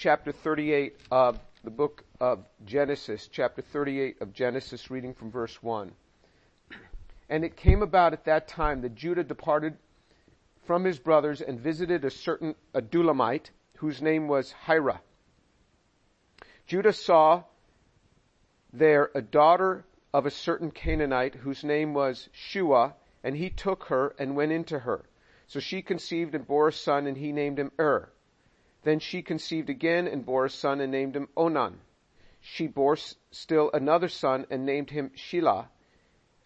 chapter 38 of the book of Genesis, chapter 38 of Genesis, reading from verse 1. And it came about at that time that Judah departed from his brothers and visited a certain Adullamite whose name was Hira. Judah saw there a daughter of a certain Canaanite whose name was Shua, and he took her and went into her. So she conceived and bore a son, and he named him Er. Then she conceived again and bore a son and named him Onan. She bore still another son and named him Shelah,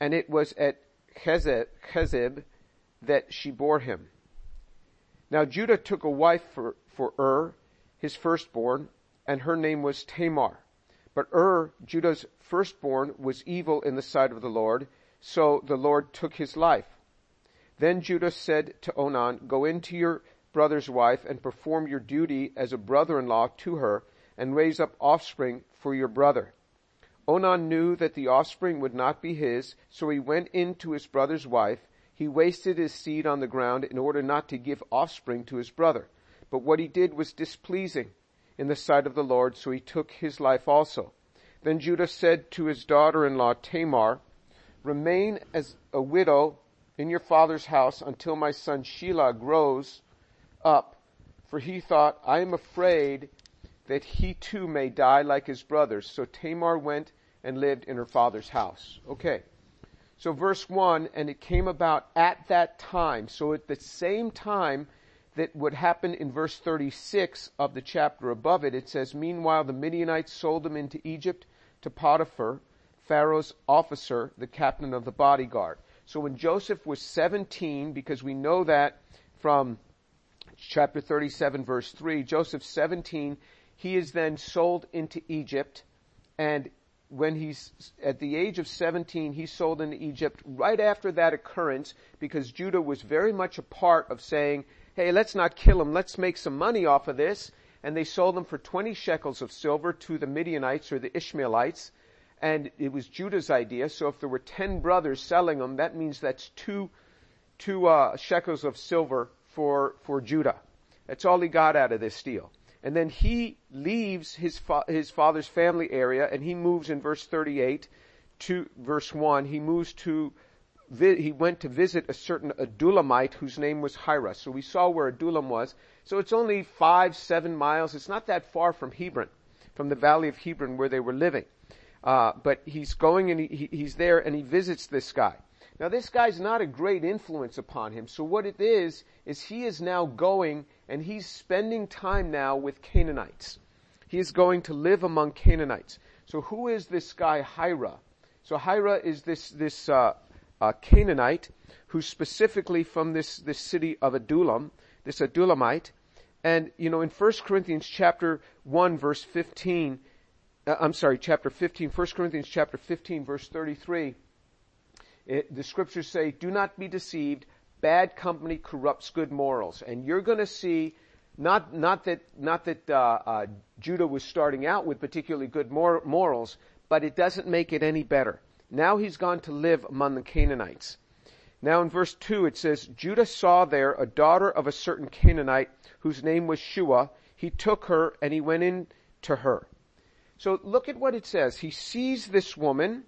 and it was at Chezib that she bore him. Now Judah took a wife for, for Ur, his firstborn, and her name was Tamar. But Ur, Judah's firstborn, was evil in the sight of the Lord, so the Lord took his life. Then Judah said to Onan, Go in to your brother's wife and perform your duty as a brother-in-law to her, and raise up offspring for your brother. Onan knew that the offspring would not be his, so he went in to his brother's wife. He wasted his seed on the ground in order not to give offspring to his brother. But what he did was displeasing in the sight of the Lord, so he took his life also. Then Judah said to his daughter-in-law Tamar, Remain as a widow in your father's house until my son Shelah grows up, for he thought, I am afraid that he too may die like his brothers. So Tamar went and lived in her father's house. Okay. So verse 1, and it came about at that time. So at the same time that would happen in verse 36 of the chapter above it, it says, Meanwhile the Midianites sold them into Egypt to Potiphar, Pharaoh's officer, the captain of the bodyguard. So when Joseph was 17, because we know that from chapter 37 verse 3, Joseph 17, he is then sold into Egypt and when he's at the age of 17, he's sold into Egypt right after that occurrence because Judah was very much a part of saying, hey, let's not kill him, let's make some money off of this. And they sold him for 20 shekels of silver to the Midianites or the Ishmaelites. And it was Judah's idea. So if there were 10 brothers selling them, that means that's two, two, uh, shekels of silver for, for Judah. That's all he got out of this deal. And then he leaves his, fa- his father's family area and he moves in verse 38 to verse 1. He moves to he went to visit a certain Adullamite whose name was Hira. So we saw where Adullam was. So it's only five, seven miles. It's not that far from Hebron, from the valley of Hebron where they were living. Uh, but he's going and he, he's there and he visits this guy. Now this guy's not a great influence upon him. So what it is, is he is now going and he's spending time now with Canaanites. He is going to live among Canaanites. So who is this guy Hira? So Hira is this, this, uh, uh, Canaanite, who's specifically from this, this city of Adullam, this Adullamite. And, you know, in 1 Corinthians chapter 1 verse 15, uh, I'm sorry, chapter 15, 1 Corinthians chapter 15 verse 33, it, the scriptures say, do not be deceived, bad company corrupts good morals. And you're gonna see, not, not that, not that, uh, uh, Judah was starting out with particularly good mor- morals, but it doesn't make it any better. Now he's gone to live among the Canaanites. Now in verse 2 it says, Judah saw there a daughter of a certain Canaanite whose name was Shua. He took her and he went in to her. So look at what it says. He sees this woman.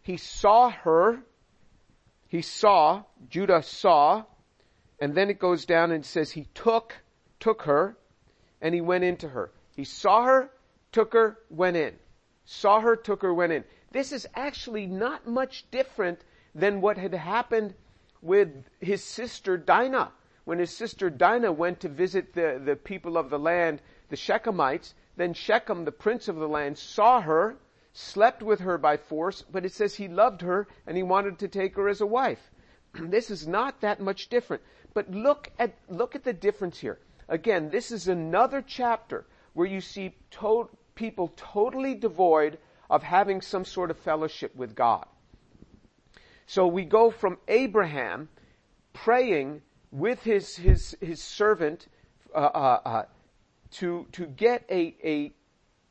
He saw her. He saw, Judah saw, and then it goes down and says he took, took her, and he went into her. He saw her, took her, went in. Saw her, took her, went in. This is actually not much different than what had happened with his sister Dinah. When his sister Dinah went to visit the, the people of the land, the Shechemites, then Shechem, the prince of the land, saw her, slept with her by force, but it says he loved her and he wanted to take her as a wife. this is not that much different. But look at, look at the difference here. Again, this is another chapter where you see to- people totally devoid of having some sort of fellowship with God. So we go from Abraham praying with his, his, his servant, uh, uh, uh, to, to get a, a,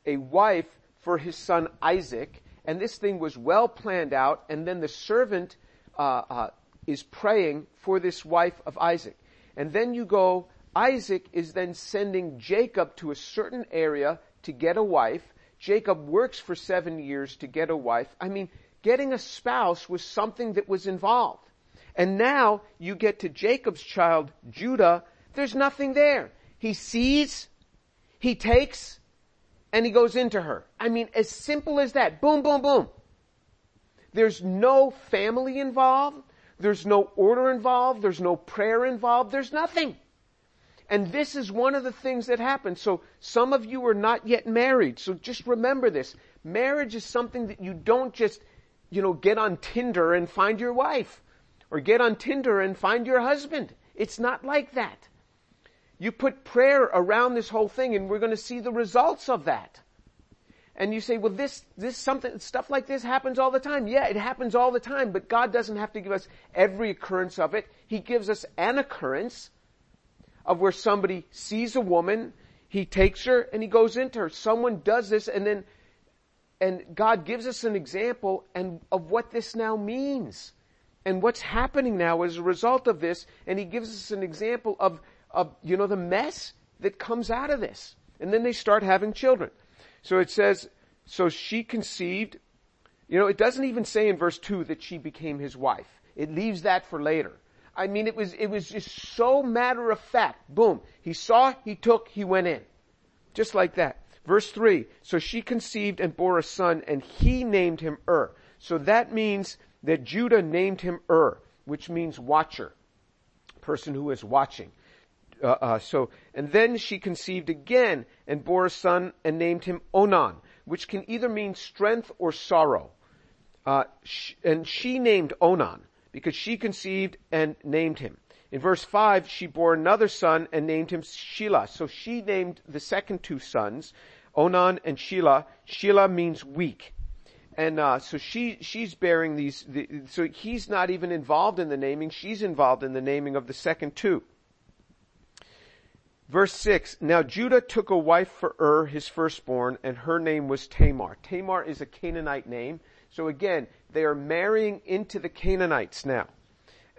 a wife for his son Isaac, and this thing was well planned out, and then the servant, uh, uh, is praying for this wife of Isaac. And then you go Isaac is then sending Jacob to a certain area to get a wife. Jacob works for seven years to get a wife. I mean, getting a spouse was something that was involved. And now you get to Jacob's child, Judah, there's nothing there. He sees, he takes, and he goes into her. I mean, as simple as that. Boom, boom, boom. There's no family involved. There's no order involved. There's no prayer involved. There's nothing. And this is one of the things that happens. So some of you are not yet married. So just remember this. Marriage is something that you don't just, you know, get on Tinder and find your wife or get on Tinder and find your husband. It's not like that. You put prayer around this whole thing and we're going to see the results of that. And you say, well, this, this something, stuff like this happens all the time. Yeah, it happens all the time, but God doesn't have to give us every occurrence of it. He gives us an occurrence of where somebody sees a woman, he takes her and he goes into her. Someone does this and then, and God gives us an example and of what this now means and what's happening now as a result of this. And he gives us an example of, of, you know, the mess that comes out of this. And then they start having children. So it says, so she conceived, you know, it doesn't even say in verse 2 that she became his wife. It leaves that for later. I mean, it was, it was just so matter of fact. Boom. He saw, he took, he went in. Just like that. Verse 3. So she conceived and bore a son and he named him Ur. So that means that Judah named him Ur, which means watcher. Person who is watching. Uh, uh, so, and then she conceived again and bore a son and named him Onan, which can either mean strength or sorrow. Uh, sh- and she named Onan because she conceived and named him. In verse 5, she bore another son and named him Shelah. So she named the second two sons, Onan and Shelah. Shelah means weak. And uh, so she she's bearing these. The, so he's not even involved in the naming. She's involved in the naming of the second two. Verse 6, Now Judah took a wife for Ur, his firstborn, and her name was Tamar. Tamar is a Canaanite name. So again, they are marrying into the Canaanites now.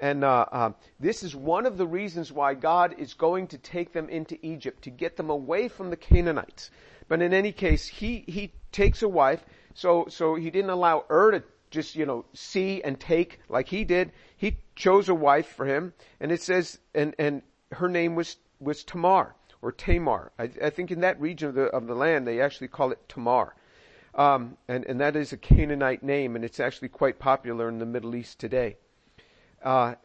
And uh, uh, this is one of the reasons why God is going to take them into Egypt, to get them away from the Canaanites. But in any case, he, he takes a wife, so, so he didn't allow Ur to just, you know, see and take like he did. He chose a wife for him, and it says, and, and her name was, was Tamar, or Tamar. I, I think in that region of the, of the land, they actually call it Tamar. Um, and, and that is a Canaanite name, and it's actually quite popular in the Middle East today. Uh,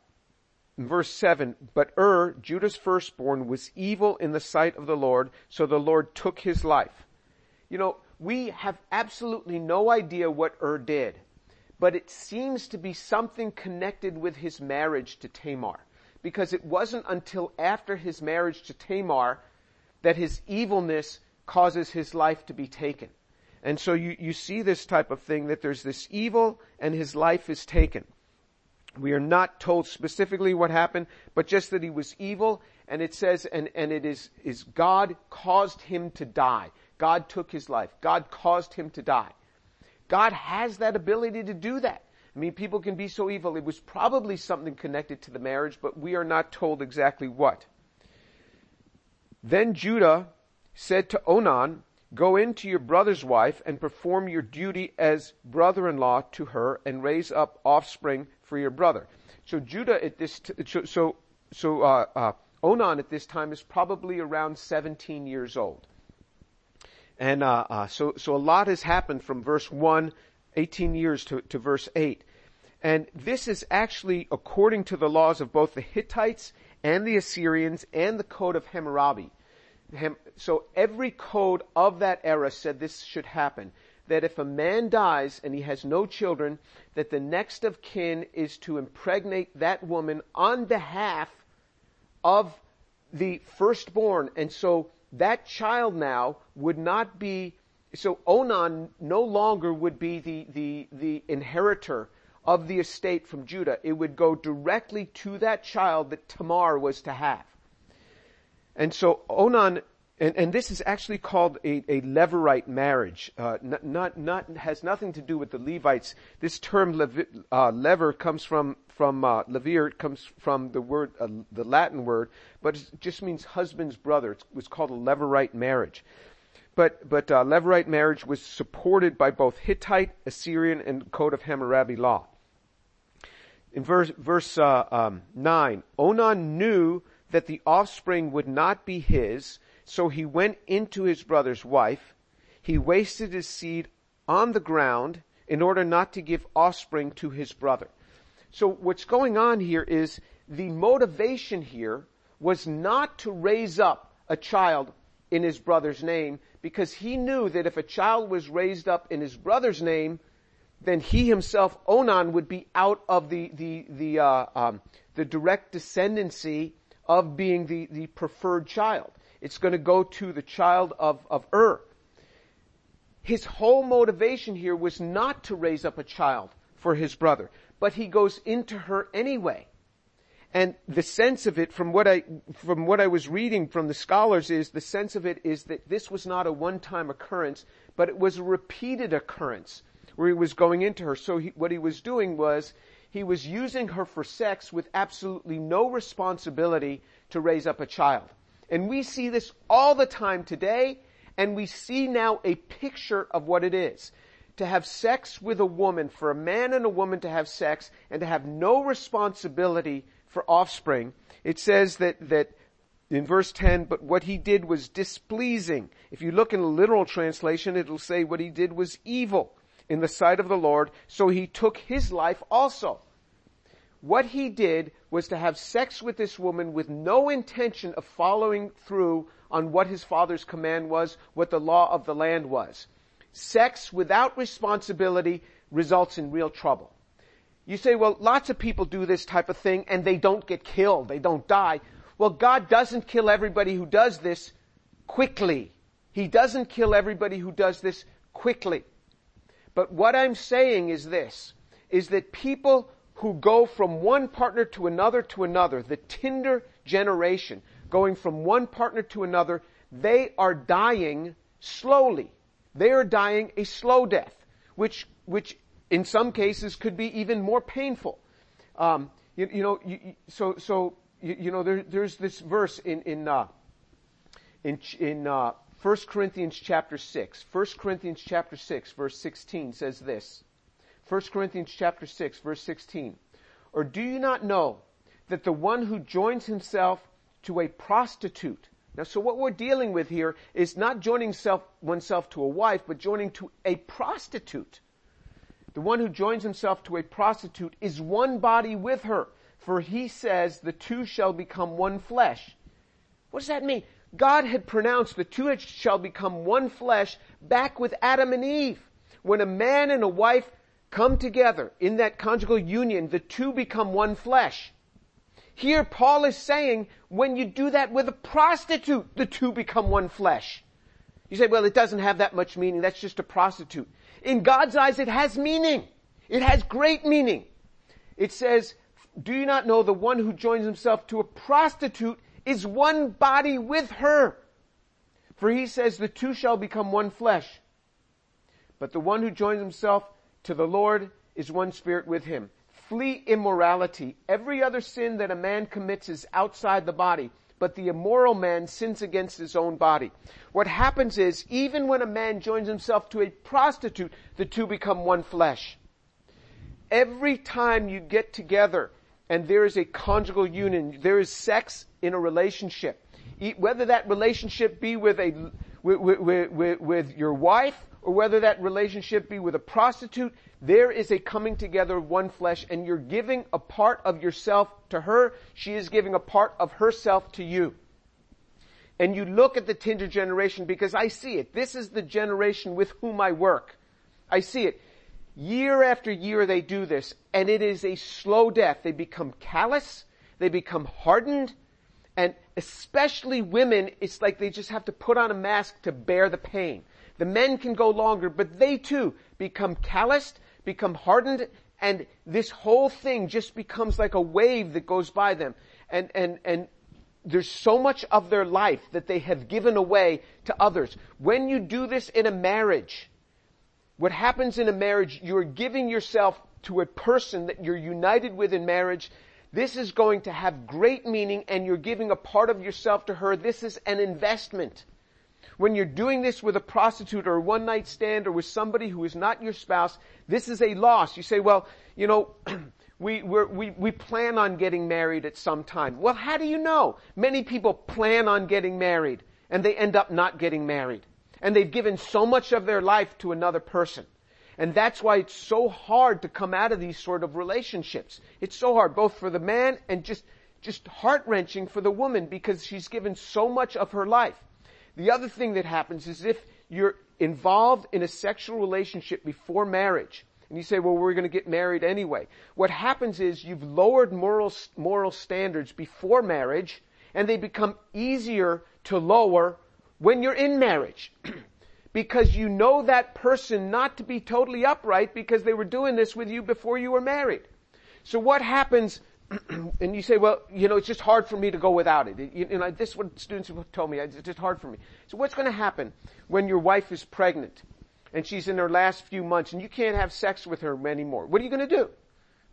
verse 7, But Ur, Judah's firstborn, was evil in the sight of the Lord, so the Lord took his life. You know, we have absolutely no idea what Ur did, but it seems to be something connected with his marriage to Tamar. Because it wasn't until after his marriage to Tamar that his evilness causes his life to be taken. And so you, you see this type of thing that there's this evil and his life is taken. We are not told specifically what happened, but just that he was evil and it says, and, and it is, is God caused him to die. God took his life. God caused him to die. God has that ability to do that. I mean, people can be so evil. It was probably something connected to the marriage, but we are not told exactly what. Then Judah said to Onan, Go in to your brother's wife and perform your duty as brother-in-law to her and raise up offspring for your brother. So Judah at this, t- so, so, uh, uh, Onan at this time is probably around 17 years old. And uh, uh, so, so a lot has happened from verse 1, 18 years to, to verse 8. And this is actually according to the laws of both the Hittites and the Assyrians and the code of Hammurabi so every code of that era said this should happen. That if a man dies and he has no children, that the next of kin is to impregnate that woman on behalf of the firstborn. And so that child now would not be, so Onan no longer would be the, the, the inheritor of the estate from Judah. It would go directly to that child that Tamar was to have. And so Onan And, and this is actually called a, a Levirate marriage. Uh, not, not, not, has nothing to do with the Levites. This term levi, uh, lever comes from, from, uh, levir, comes from the word, uh, the Latin word, but it just means husband's brother. It was called a Levirate marriage. But, but, uh, Levirate marriage was supported by both Hittite, Assyrian, and Code of Hammurabi law. In verse, verse, uh, um, 9, Onan knew that the offspring would not be his, so he went into his brother's wife. He wasted his seed on the ground in order not to give offspring to his brother. So what's going on here is the motivation here was not to raise up a child in his brother's name because he knew that if a child was raised up in his brother's name, then he himself, Onan, would be out of the the the uh, um, the direct descendancy of being the the preferred child. It's going to go to the child of, of Ur. His whole motivation here was not to raise up a child for his brother, but he goes into her anyway. And the sense of it from what I, from what I was reading from the scholars is, the sense of it is that this was not a one-time occurrence, but it was a repeated occurrence where he was going into her. So he, what he was doing was, he was using her for sex with absolutely no responsibility to raise up a child. And we see this all the time today, and we see now a picture of what it is. To have sex with a woman, for a man and a woman to have sex, and to have no responsibility for offspring. It says that, that in verse 10, but what he did was displeasing. If you look in a literal translation, it'll say what he did was evil in the sight of the Lord, so he took his life also. What he did was to have sex with this woman with no intention of following through on what his father's command was, what the law of the land was. Sex without responsibility results in real trouble. You say, well, lots of people do this type of thing and they don't get killed, they don't die. Well, God doesn't kill everybody who does this quickly. He doesn't kill everybody who does this quickly. But what I'm saying is this, is that people who go from one partner to another to another, the Tinder generation, going from one partner to another, they are dying slowly. They are dying a slow death, which, which in some cases could be even more painful. Um, you, you, know, you, so, so, you, you know, there, there's this verse in, in, uh, in, in, uh, 1 Corinthians chapter 6. 1 Corinthians chapter 6 verse 16 says this. 1 Corinthians chapter 6 verse 16. Or do you not know that the one who joins himself to a prostitute now, so what we're dealing with here is not joining self, oneself to a wife, but joining to a prostitute. The one who joins himself to a prostitute is one body with her, for he says the two shall become one flesh. What does that mean? God had pronounced the two shall become one flesh back with Adam and Eve. When a man and a wife come together in that conjugal union, the two become one flesh. Here Paul is saying, when you do that with a prostitute, the two become one flesh. You say, well, it doesn't have that much meaning. That's just a prostitute. In God's eyes, it has meaning. It has great meaning. It says, do you not know the one who joins himself to a prostitute is one body with her? For he says the two shall become one flesh. But the one who joins himself to the Lord is one spirit with him. Flee immorality. Every other sin that a man commits is outside the body, but the immoral man sins against his own body. What happens is, even when a man joins himself to a prostitute, the two become one flesh. Every time you get together and there is a conjugal union, there is sex in a relationship, whether that relationship be with a, with, with, with, with your wife or whether that relationship be with a prostitute, there is a coming together of one flesh and you're giving a part of yourself to her. She is giving a part of herself to you. And you look at the Tinder generation because I see it. This is the generation with whom I work. I see it. Year after year they do this and it is a slow death. They become callous. They become hardened. And especially women, it's like they just have to put on a mask to bear the pain. The men can go longer, but they too become calloused, become hardened, and this whole thing just becomes like a wave that goes by them. And, and, and there's so much of their life that they have given away to others. When you do this in a marriage, what happens in a marriage, you're giving yourself to a person that you're united with in marriage. This is going to have great meaning and you're giving a part of yourself to her. This is an investment. When you're doing this with a prostitute or a one night stand or with somebody who is not your spouse, this is a loss. You say, well, you know, we, we we, plan on getting married at some time. Well, how do you know? Many people plan on getting married and they end up not getting married. And they've given so much of their life to another person. And that's why it's so hard to come out of these sort of relationships. It's so hard, both for the man and just, just heart wrenching for the woman because she's given so much of her life. The other thing that happens is if you're involved in a sexual relationship before marriage, and you say, well, we're going to get married anyway. What happens is you've lowered moral, moral standards before marriage, and they become easier to lower when you're in marriage. because you know that person not to be totally upright because they were doing this with you before you were married. So what happens, and you say, well, you know, it's just hard for me to go without it. You, you know, this is what students have told me. It's just hard for me. So what's going to happen when your wife is pregnant and she's in her last few months and you can't have sex with her anymore? What are you going to do?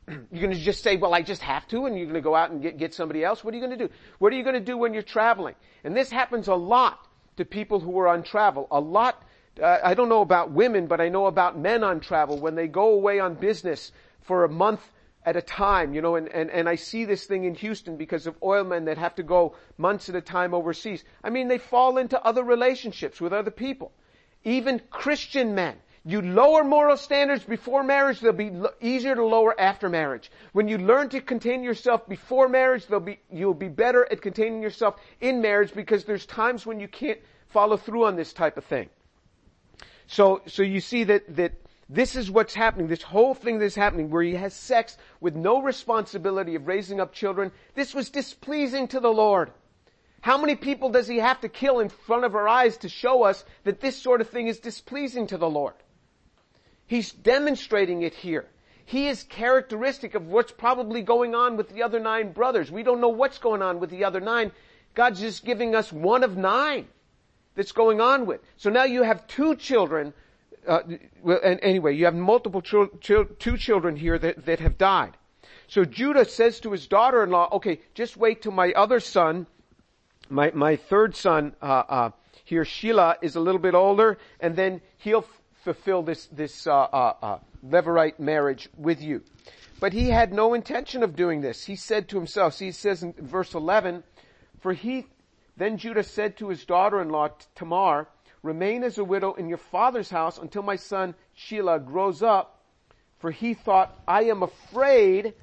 You're going to just say, well, I just have to, and you're going to go out and get, get somebody else? What are you going to do? What are you going to do when you're traveling? And this happens a lot to people who are on travel. A lot, uh, I don't know about women, but I know about men on travel when they go away on business for a month at a time, you know, and, and, and I see this thing in Houston because of oil men that have to go months at a time overseas. I mean, they fall into other relationships with other people. Even Christian men. You lower moral standards before marriage, they'll be easier to lower after marriage. When you learn to contain yourself before marriage, they'll be, you'll be better at containing yourself in marriage because there's times when you can't follow through on this type of thing. So, so you see that, that this is what's happening. This whole thing that's happening where he has sex with no responsibility of raising up children. This was displeasing to the Lord. How many people does he have to kill in front of our eyes to show us that this sort of thing is displeasing to the Lord? He's demonstrating it here. He is characteristic of what's probably going on with the other nine brothers. We don't know what's going on with the other nine. God's just giving us one of nine that's going on with. So now you have two children, uh, well, and anyway, you have multiple two children here that, that have died. So Judah says to his daughter-in-law, okay, just wait till my other son, my, my third son, uh, uh, here, Shelah, is a little bit older, and then he'll fulfill this, this, uh, uh, uh, Levirate marriage with you. But he had no intention of doing this. He said to himself, see, it says in verse 11, for he, then Judah said to his daughter-in-law Tamar, remain as a widow in your father's house until my son Shelah grows up, for he thought, I am afraid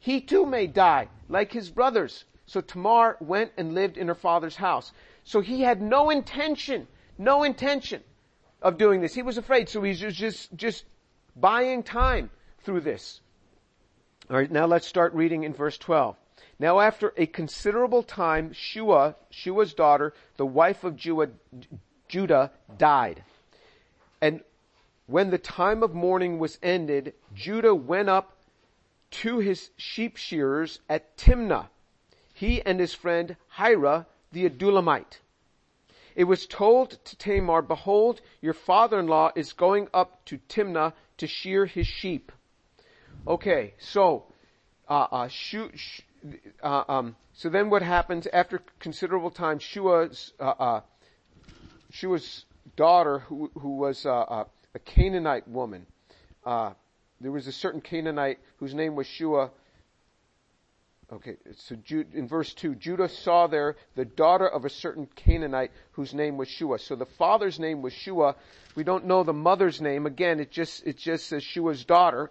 he too may die, like his brothers. So Tamar went and lived in her father's house. So he had no intention, no intention of doing this. He was afraid, so he's just, just buying time through this. Alright, now let's start reading in verse 12. Now after a considerable time, Shua, Shua's daughter, the wife of Judah, Judah, died. And when the time of mourning was ended, Judah went up to his sheep shearers at Timnah, he and his friend Hira the Adullamite. It was told to Tamar, behold, your father-in-law is going up to Timnah to shear his sheep. Okay, so, uh, uh, Shu, uh, um, so then what happens after considerable time, Shua's, uh, Shua's daughter, who, who was uh, uh, a Canaanite woman, uh, there was a certain Canaanite whose name was Shua, Okay, so in verse 2, Judah saw there the daughter of a certain Canaanite whose name was Shua. So the father's name was Shua. We don't know the mother's name. Again, it just, it just says Shua's daughter.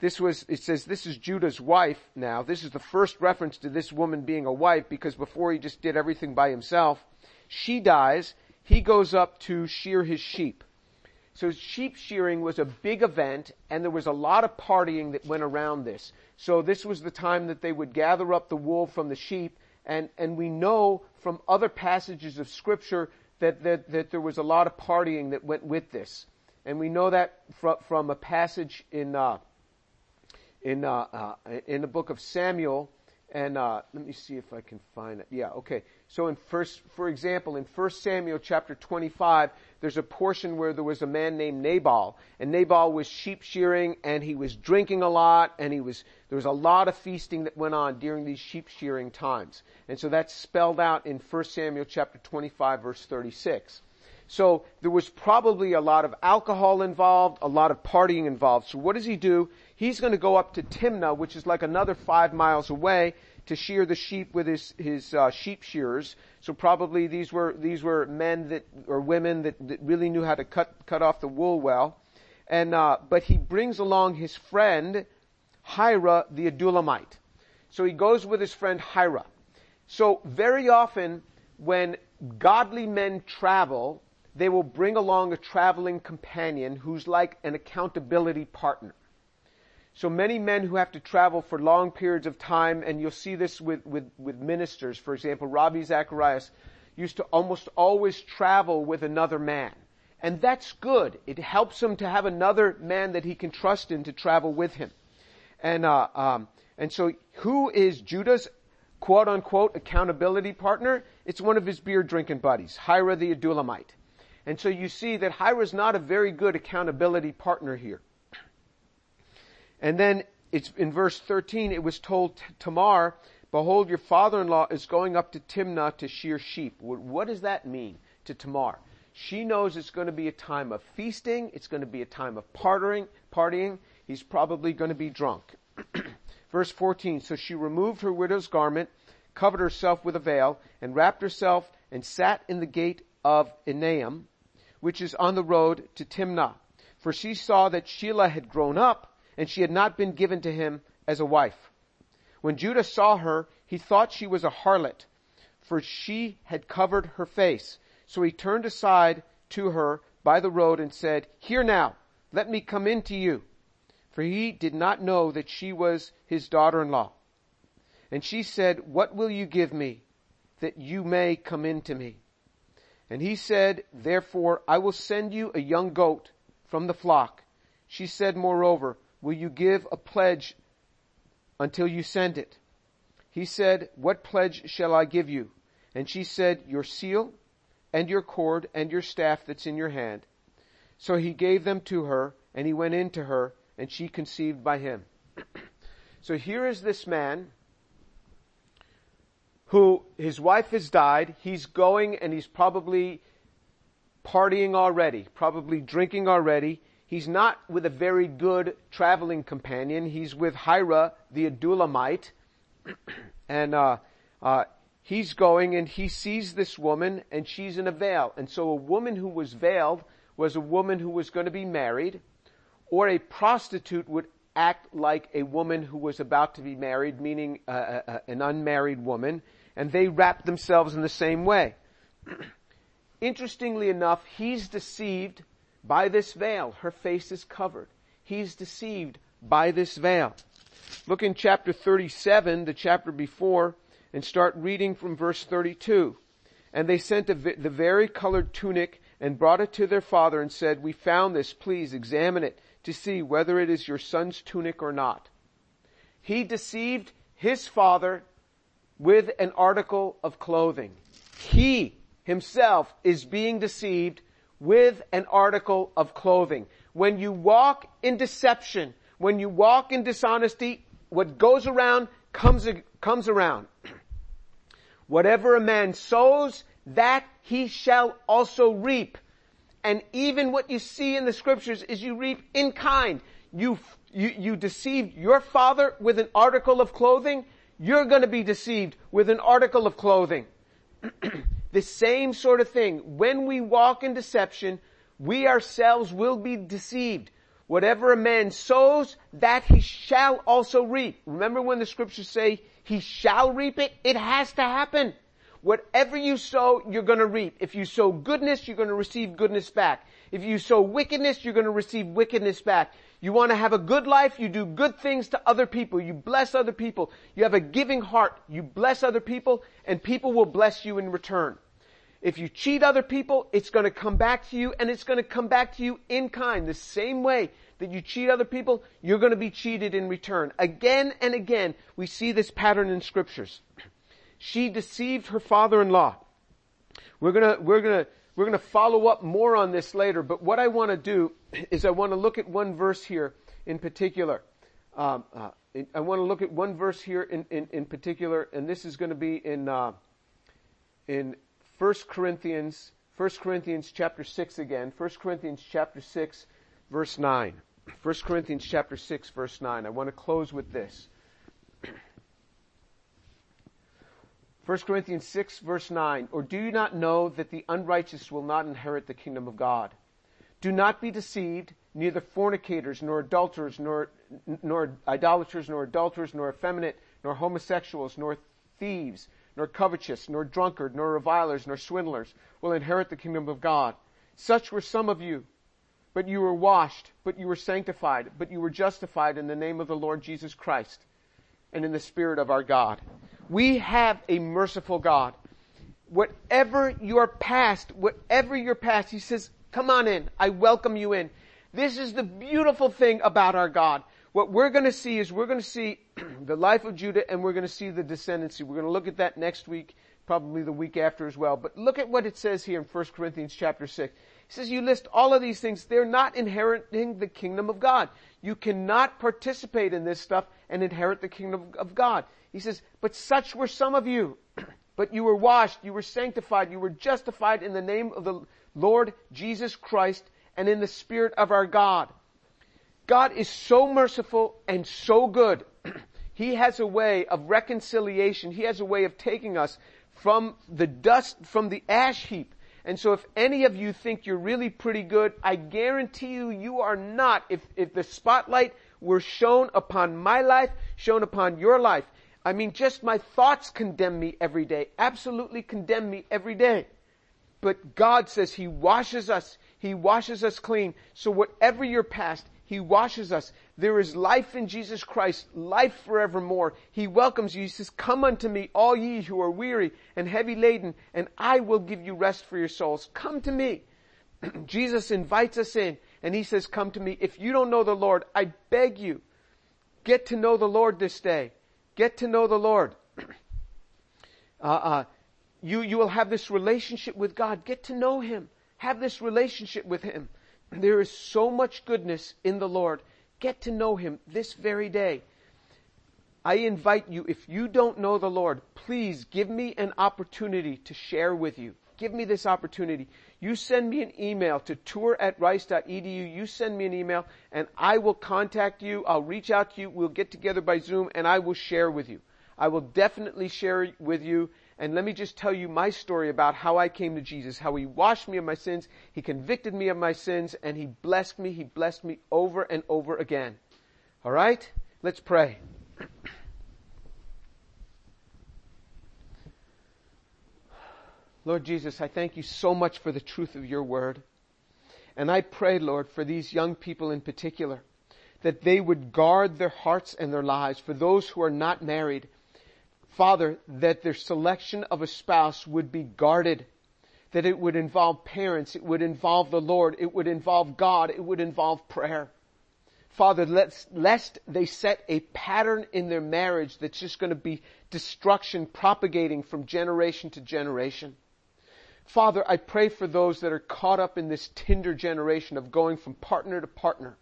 This was, it says this is Judah's wife now. This is the first reference to this woman being a wife because before he just did everything by himself. She dies. He goes up to shear his sheep. So sheep shearing was a big event and there was a lot of partying that went around this. So this was the time that they would gather up the wool from the sheep, and, and we know from other passages of scripture that, that, that there was a lot of partying that went with this. And we know that from, from a passage in, uh, in, uh, uh, in the book of Samuel, And uh, let me see if I can find it. Yeah, okay. So in first, for example, in 1 Samuel chapter 25, there's a portion where there was a man named Nabal, and Nabal was sheep shearing, and he was drinking a lot, and he was there was a lot of feasting that went on during these sheep shearing times, and so that's spelled out in 1 Samuel chapter 25, verse 36. So there was probably a lot of alcohol involved, a lot of partying involved. So what does he do? He's going to go up to Timnah, which is like another five miles away, to shear the sheep with his his uh, sheep shearers. So probably these were these were men that or women that, that really knew how to cut cut off the wool well. And uh, but he brings along his friend Hira the Adullamite. So he goes with his friend Hira. So very often when godly men travel, they will bring along a traveling companion who's like an accountability partner. So many men who have to travel for long periods of time, and you'll see this with, with, with ministers, for example, Ravi Zacharias used to almost always travel with another man. And that's good. It helps him to have another man that he can trust in to travel with him. And, uh, um, and so who is Judah's quote unquote accountability partner? It's one of his beer drinking buddies, Hira the Adullamite. And so you see that Hira's not a very good accountability partner here. And then it's in verse 13, it was told Tamar, behold, your father-in-law is going up to Timnah to shear sheep. What does that mean to Tamar? She knows it's going to be a time of feasting. It's going to be a time of partying, partying. He's probably going to be drunk. Verse 14, so she removed her widow's garment, covered herself with a veil, and wrapped herself and sat in the gate of Enaim, which is on the road to Timnah. For she saw that Shelah had grown up, and she had not been given to him as a wife. When Judah saw her, he thought she was a harlot, for she had covered her face. So he turned aside to her by the road and said, Here now, let me come in to you. For he did not know that she was his daughter-in-law. And she said, What will you give me that you may come in to me? And he said, Therefore I will send you a young goat from the flock. She said, Moreover, will you give a pledge until you send it? He said, What pledge shall I give you? And she said, Your seal and your cord and your staff that's in your hand. So he gave them to her, and he went in to her, and she conceived by him. so here is this man who his wife has died. He's going and he's probably partying already, probably drinking already. He's not with a very good traveling companion. He's with Hira, the Adullamite. and, uh, uh, he's going and he sees this woman and she's in a veil. And so a woman who was veiled was a woman who was going to be married or a prostitute would act like a woman who was about to be married, meaning uh, uh, uh an unmarried woman and they wrap themselves in the same way. Interestingly enough, he's deceived by this veil. Her face is covered. He's deceived by this veil. Look in chapter 37, the chapter before, and start reading from verse 32. And they sent the very colored tunic and brought it to their father and said, We found this, please examine it to see whether it is your son's tunic or not. He deceived his father with an article of clothing. He himself is being deceived with an article of clothing. When you walk in deception, when you walk in dishonesty, what goes around comes, comes around. Whatever a man sows, that he shall also reap. And even what you see in the scriptures is you reap in kind. You, you, you deceived your father with an article of clothing you're to be deceived with an article of clothing. the same sort of thing. When we walk in deception, we ourselves will be deceived. Whatever a man sows, that he shall also reap. Remember when the scriptures say he shall reap it? It has to happen. Whatever you sow, you're gonna reap. If you sow goodness, you're gonna receive goodness back. If you sow wickedness, you're gonna receive wickedness back. You want to have a good life, you do good things to other people, you bless other people, you have a giving heart, you bless other people, and people will bless you in return. If you cheat other people, it's going to come back to you and it's going to come back to you in kind. The same way that you cheat other people, you're going to be cheated in return. Again and again, we see this pattern in scriptures. She deceived her father-in-law. We're going to, we're going to, we're going to follow up more on this later, but what I want to do is I want to look at one verse here in particular. Um, uh, I want to look at one verse here in, in, in particular, and this is going to be in uh, in 1 Corinthians, 1 Corinthians chapter 6 again, 1 Corinthians chapter 6 verse 9. 1 Corinthians chapter 6 verse 9. I want to close with this. 1 Corinthians 6 verse 9. Or do you not know that the unrighteous will not inherit the kingdom of God? Do not be deceived, neither fornicators, nor adulterers, nor, nor idolaters, nor adulterers, nor effeminate, nor homosexuals, nor thieves, nor covetous, nor drunkard, nor revilers, nor swindlers will inherit the kingdom of God. Such were some of you. But you were washed, but you were sanctified, but you were justified in the name of the Lord Jesus Christ and in the Spirit of our God. We have a merciful God. Whatever your past, whatever your past, He says, come on in. I welcome you in. This is the beautiful thing about our God what we're to see is we're to see the life of Judah and we're to see the descendancy. We're to look at that next week, probably the week after as well. But look at what it says here in 1 Corinthians chapter 6. He says you list all of these things. They're not inheriting the kingdom of God. You cannot participate in this stuff and inherit the kingdom of God. He says, but such were some of you. but you were washed, you were sanctified, you were justified in the name of the Lord Jesus Christ and in the Spirit of our God. God is so merciful and so good. he has a way of reconciliation. He has a way of taking us from the dust, from the ash heap. And so if any of you think you're really pretty good, I guarantee you, you are not. If, if the spotlight were shown upon my life, shown upon your life, I mean, just my thoughts condemn me every day. Absolutely condemn me every day. But God says He washes us. He washes us clean. So whatever your past, he washes us. There is life in Jesus Christ, life forevermore. He welcomes you. He says, come unto me, all ye who are weary and heavy laden, and I will give you rest for your souls. Come to me. Jesus invites us in and he says, come to me. If you don't know the Lord, I beg you, get to know the Lord this day. Get to know the Lord. Uh, uh, you, you will have this relationship with God. Get to know Him. Have this relationship with Him. There is so much goodness in the Lord. Get to know Him this very day. I invite you, if you don't know the Lord, please give me an opportunity to share with you. Give me this opportunity. You send me an email to tour at rice.edu. You send me an email and I will contact you. I'll reach out to you. We'll get together by Zoom and I will share with you. I will definitely share with you and let me just tell you my story about how I came to Jesus, how He washed me of my sins, He convicted me of my sins, and He blessed me. He blessed me over and over again. All right? Let's pray. Lord Jesus, I thank you so much for the truth of your word. And I pray, Lord, for these young people in particular, that they would guard their hearts and their lives. For those who are not married, Father, that their selection of a spouse would be guarded, that it would involve parents, it would involve the Lord, it would involve God, it would involve prayer. Father, lest, they set a pattern in their marriage that's just going to be destruction propagating from generation to generation. Father, I pray for those that are caught up in this Tinder generation of going from partner to partner.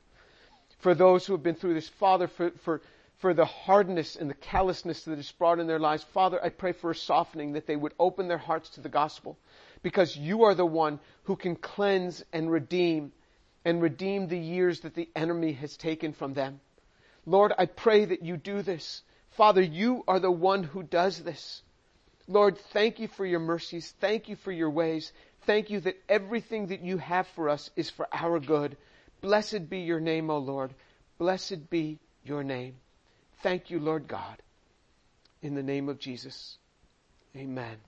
For those who have been through this, Father, for, for for the hardness and the callousness that is brought in their lives. Father, I pray for a softening that they would open their hearts to the gospel because you are the one who can cleanse and redeem and redeem the years that the enemy has taken from them. Lord, I pray that you do this. Father, you are the one who does this. Lord, thank you for your mercies. Thank you for your ways. Thank you that everything that you have for us is for our good. Blessed be your name, O Lord. Blessed be your name. Thank you, Lord God. In the name of Jesus. Amen.